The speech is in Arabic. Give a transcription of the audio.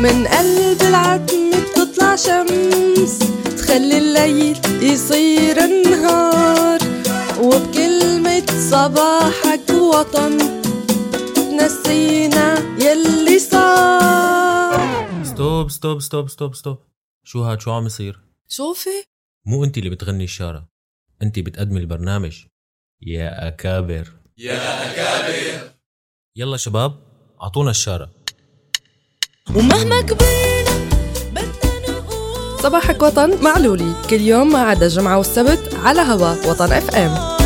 من قلب العتمة بتطلع شمس تخلي الليل يصير نهار وبكلمة صباحك وطن تنسينا يلي صار. stop stop stop stop stop. شو هاد شو عم يصير؟ شوفي. مو انت اللي بتغني الشارع انت بتقدمي البرنامج. يا أكابر. يا أكابر. يلا شباب أعطونا الشاره ومهما كبرنا بدنا نقول صباحك وطن مع لولي كل يوم ما عدا الجمعة والسبت على هوا وطن اف ام